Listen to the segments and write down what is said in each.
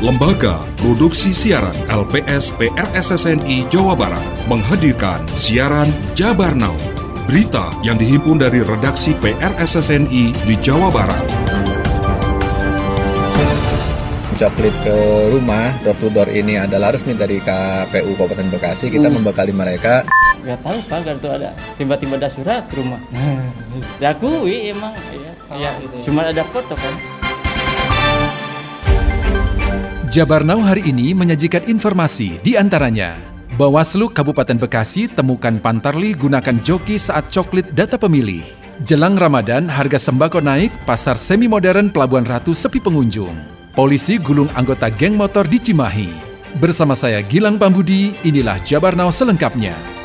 Lembaga Produksi Siaran LPS PRSSNI Jawa Barat menghadirkan siaran Jabar Now. Berita yang dihimpun dari redaksi PRSSNI di Jawa Barat. coklit ke rumah door to door ini adalah resmi dari KPU Kabupaten Bekasi kita hmm. membekali mereka nggak tahu pak kalau ada tiba-tiba ada surat ke rumah diakui emang ya, ya, gitu ya. cuma ada foto kan Jabar Now hari ini menyajikan informasi di antaranya Bawaslu Kabupaten Bekasi temukan Pantarli gunakan joki saat coklit data pemilih. Jelang Ramadan, harga sembako naik, pasar semi modern Pelabuhan Ratu sepi pengunjung. Polisi gulung anggota geng motor di Cimahi. Bersama saya Gilang Pambudi, inilah Jabar Now selengkapnya.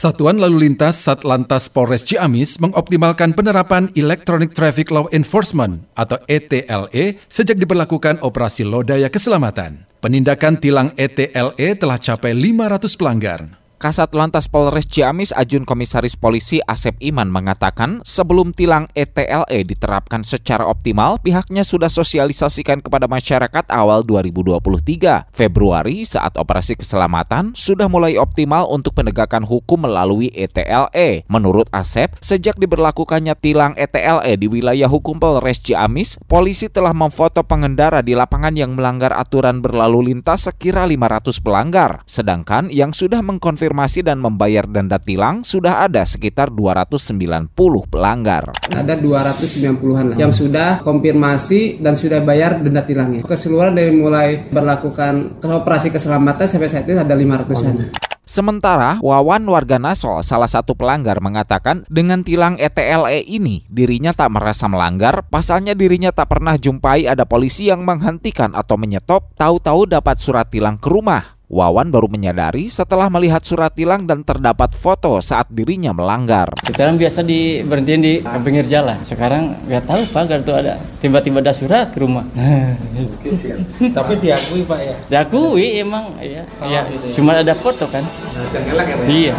Satuan Lalu Lintas Satlantas Polres Ciamis mengoptimalkan penerapan Electronic Traffic Law Enforcement atau ETLE sejak diberlakukan operasi Lodaya Keselamatan. Penindakan tilang ETLE telah capai 500 pelanggar. Kasat Lantas Polres Ciamis Ajun Komisaris Polisi Asep Iman mengatakan sebelum tilang ETLE diterapkan secara optimal, pihaknya sudah sosialisasikan kepada masyarakat awal 2023. Februari saat operasi keselamatan sudah mulai optimal untuk penegakan hukum melalui ETLE. Menurut Asep, sejak diberlakukannya tilang ETLE di wilayah hukum Polres Ciamis, polisi telah memfoto pengendara di lapangan yang melanggar aturan berlalu lintas sekira 500 pelanggar, sedangkan yang sudah mengkonfirmasi mengkonfirmasi dan membayar denda tilang sudah ada sekitar 290 pelanggar. Ada 290-an yang sudah konfirmasi dan sudah bayar denda tilangnya. Keseluruhan dari mulai berlakukan operasi keselamatan sampai saat ini ada 500-an. Sementara Wawan warga Nasol, salah satu pelanggar mengatakan dengan tilang ETLE ini dirinya tak merasa melanggar, pasalnya dirinya tak pernah jumpai ada polisi yang menghentikan atau menyetop, tahu-tahu dapat surat tilang ke rumah. Wawan baru menyadari setelah melihat surat tilang dan terdapat foto saat dirinya melanggar. Sekarang biasa di berhentiin di pinggir jalan. Sekarang nggak tahu pak kalau ada tiba-tiba ada surat ke rumah. Tapi diakui pak ya? Diakui emang ya. ya. Gitu ya. Cuma ada foto kan. Nah, ya, Iya.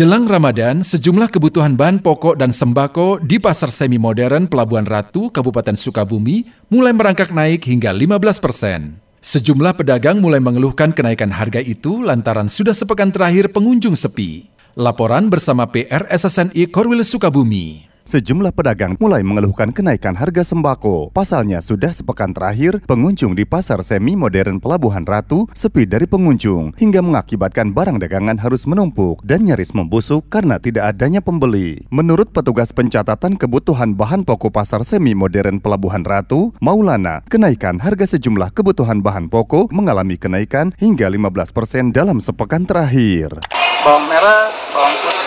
Jelang Ramadan, sejumlah kebutuhan bahan pokok dan sembako di pasar semi modern Pelabuhan Ratu, Kabupaten Sukabumi mulai merangkak naik hingga 15 persen. Sejumlah pedagang mulai mengeluhkan kenaikan harga itu lantaran sudah sepekan terakhir pengunjung sepi. Laporan bersama PR SSNI Korwil Sukabumi. Sejumlah pedagang mulai mengeluhkan kenaikan harga sembako. Pasalnya sudah sepekan terakhir, pengunjung di pasar semi modern Pelabuhan Ratu sepi dari pengunjung hingga mengakibatkan barang dagangan harus menumpuk dan nyaris membusuk karena tidak adanya pembeli. Menurut petugas pencatatan kebutuhan bahan pokok pasar semi modern Pelabuhan Ratu, Maulana, kenaikan harga sejumlah kebutuhan bahan pokok mengalami kenaikan hingga 15% dalam sepekan terakhir. Bawang merah, bawang putih,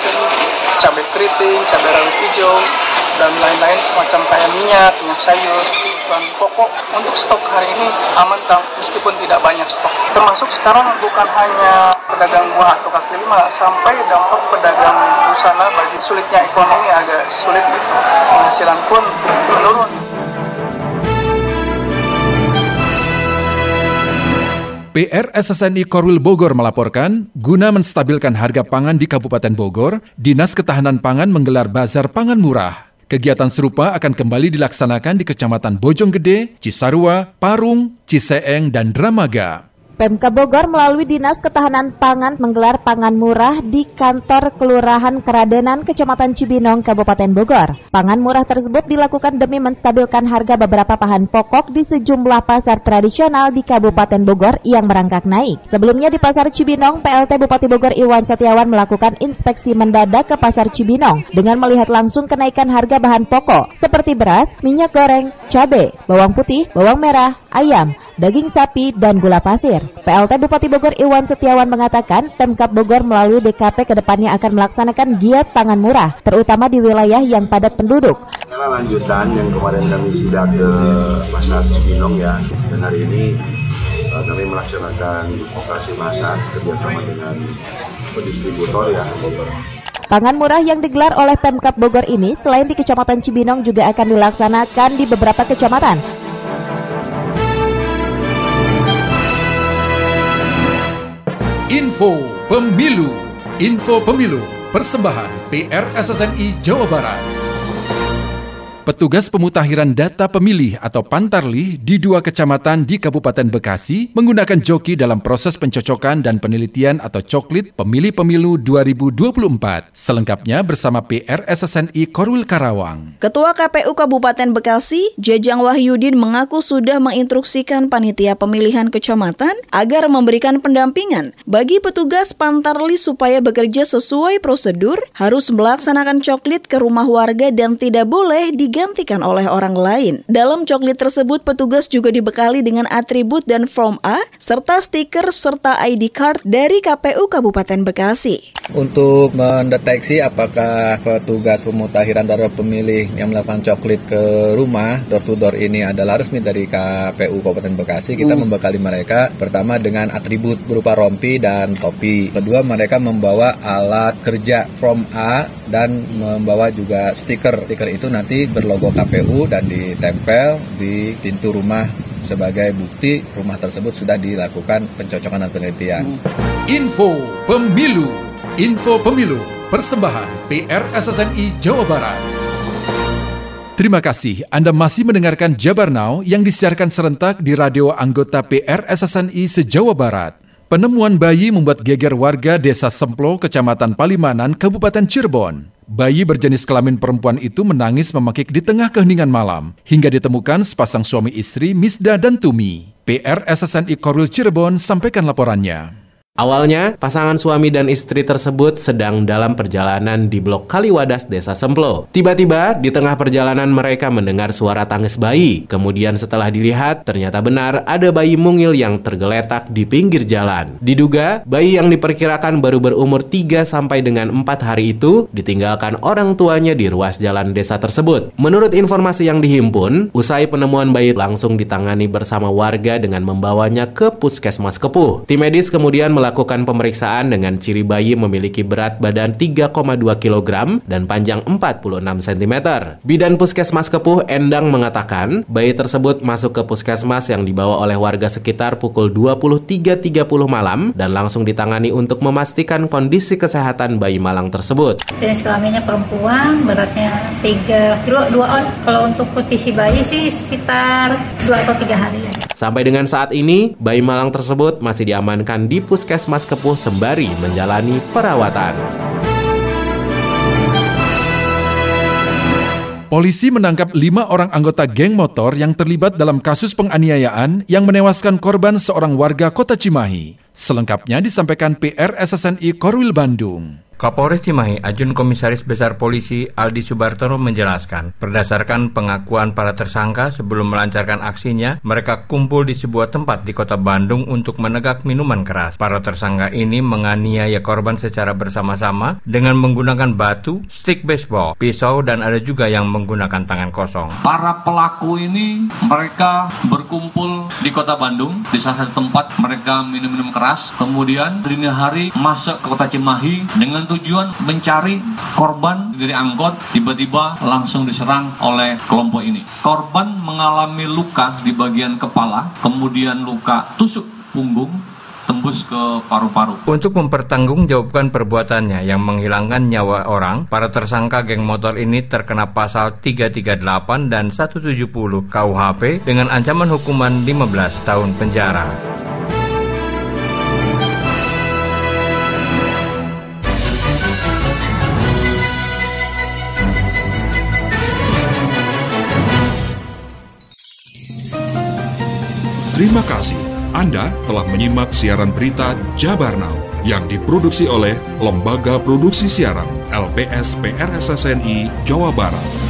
cabai keriting, cabai rawit hijau, dan lain-lain semacam kayak minyak, minyak sayur, bahan pokok untuk stok hari ini aman kang, meskipun tidak banyak stok. Termasuk sekarang bukan hanya pedagang buah atau kaki lima, sampai dampak pedagang busana bagi sulitnya ekonomi agak sulit gitu. Penghasilan pun menurun. PR SSNI Korwil Bogor melaporkan, guna menstabilkan harga pangan di Kabupaten Bogor, Dinas Ketahanan Pangan menggelar bazar pangan murah. Kegiatan serupa akan kembali dilaksanakan di Kecamatan Bojonggede, Cisarua, Parung, Ciseeng, dan Dramaga. Pemka Bogor melalui Dinas Ketahanan Pangan menggelar pangan murah di kantor Kelurahan Keradenan Kecamatan Cibinong, Kabupaten Bogor. Pangan murah tersebut dilakukan demi menstabilkan harga beberapa bahan pokok di sejumlah pasar tradisional di Kabupaten Bogor yang merangkak naik. Sebelumnya di Pasar Cibinong, PLT Bupati Bogor Iwan Setiawan melakukan inspeksi mendadak ke Pasar Cibinong dengan melihat langsung kenaikan harga bahan pokok seperti beras, minyak goreng, cabai, bawang putih, bawang merah, ayam, daging sapi, dan gula pasir. PLT Bupati Bogor Iwan Setiawan mengatakan Pemkap Bogor melalui DKP ke depannya akan melaksanakan giat pangan murah, terutama di wilayah yang padat penduduk. Inilah lanjutan yang kemarin kami sidak ke Pasar Cibinong ya, dan hari ini uh, kami melaksanakan operasi masak kerjasama dengan pendistributor ya Bogor. Pangan murah yang digelar oleh Pemkap Bogor ini selain di Kecamatan Cibinong juga akan dilaksanakan di beberapa kecamatan Info Pemilu Info Pemilu Persembahan PRSSNI Jawa Barat. Petugas pemutakhiran data pemilih atau Pantarli di dua kecamatan di Kabupaten Bekasi menggunakan joki dalam proses pencocokan dan penelitian atau coklit pemilih pemilu 2024. Selengkapnya bersama PRSSNI Korwil Karawang. Ketua KPU Kabupaten Bekasi, Jejang Wahyudin mengaku sudah menginstruksikan panitia pemilihan kecamatan agar memberikan pendampingan bagi petugas Pantarli supaya bekerja sesuai prosedur, harus melaksanakan coklit ke rumah warga dan tidak boleh di digantikan oleh orang lain. Dalam coklit tersebut, petugas juga dibekali dengan atribut dan form A, serta stiker serta ID card dari KPU Kabupaten Bekasi. Untuk mendeteksi apakah petugas pemutakhiran data pemilih yang melakukan coklit ke rumah, door to door ini adalah resmi dari KPU Kabupaten Bekasi, kita hmm. membekali mereka pertama dengan atribut berupa rompi dan topi. Kedua, mereka membawa alat kerja form A dan membawa juga stiker. Stiker itu nanti ber berlogo KPU dan ditempel di pintu rumah sebagai bukti rumah tersebut sudah dilakukan pencocokan dan penelitian. Info Pemilu Info Pemilu Persembahan PRSSNI Jawa Barat Terima kasih Anda masih mendengarkan Jabar Now yang disiarkan serentak di radio anggota PRSSNI se-Jawa Barat. Penemuan bayi membuat geger warga Desa Semplo, Kecamatan Palimanan, Kabupaten Cirebon. Bayi berjenis kelamin perempuan itu menangis memakik di tengah keheningan malam, hingga ditemukan sepasang suami istri Misda dan Tumi. PR SSNI Korwil Cirebon sampaikan laporannya. Awalnya, pasangan suami dan istri tersebut sedang dalam perjalanan di Blok Kaliwadas, Desa Semplo. Tiba-tiba, di tengah perjalanan mereka mendengar suara tangis bayi. Kemudian setelah dilihat, ternyata benar ada bayi mungil yang tergeletak di pinggir jalan. Diduga, bayi yang diperkirakan baru berumur 3 sampai dengan 4 hari itu ditinggalkan orang tuanya di ruas jalan desa tersebut. Menurut informasi yang dihimpun, usai penemuan bayi langsung ditangani bersama warga dengan membawanya ke Puskesmas Kepuh. Tim medis kemudian melakukan pemeriksaan dengan ciri bayi memiliki berat badan 3,2 kg dan panjang 46 cm. Bidan Puskesmas Kepuh Endang mengatakan, bayi tersebut masuk ke puskesmas yang dibawa oleh warga sekitar pukul 23.30 malam dan langsung ditangani untuk memastikan kondisi kesehatan bayi malang tersebut. Jenis kelaminnya perempuan, beratnya 3 kilo 2 on. Kalau untuk kondisi bayi sih sekitar 2 atau 3 hari. Sampai dengan saat ini, bayi malang tersebut masih diamankan di Puskesmas Kepuh sembari menjalani perawatan. Polisi menangkap lima orang anggota geng motor yang terlibat dalam kasus penganiayaan yang menewaskan korban seorang warga kota Cimahi. Selengkapnya disampaikan PR SSNI Korwil Bandung. Kapolres Cimahi, Ajun Komisaris Besar Polisi Aldi Subartono menjelaskan, berdasarkan pengakuan para tersangka sebelum melancarkan aksinya, mereka kumpul di sebuah tempat di kota Bandung untuk menegak minuman keras. Para tersangka ini menganiaya korban secara bersama-sama dengan menggunakan batu, stick baseball, pisau, dan ada juga yang menggunakan tangan kosong. Para pelaku ini mereka berkumpul di kota Bandung, di salah satu tempat mereka minum-minum keras, kemudian dini hari masuk ke kota Cimahi dengan tujuan mencari korban dari angkot tiba-tiba langsung diserang oleh kelompok ini. Korban mengalami luka di bagian kepala, kemudian luka tusuk punggung, tembus ke paru-paru. Untuk mempertanggungjawabkan perbuatannya yang menghilangkan nyawa orang, para tersangka geng motor ini terkena pasal 338 dan 170 KUHP dengan ancaman hukuman 15 tahun penjara. Terima kasih Anda telah menyimak siaran berita Jabar Now yang diproduksi oleh Lembaga Produksi Siaran LPS PRSSNI Jawa Barat.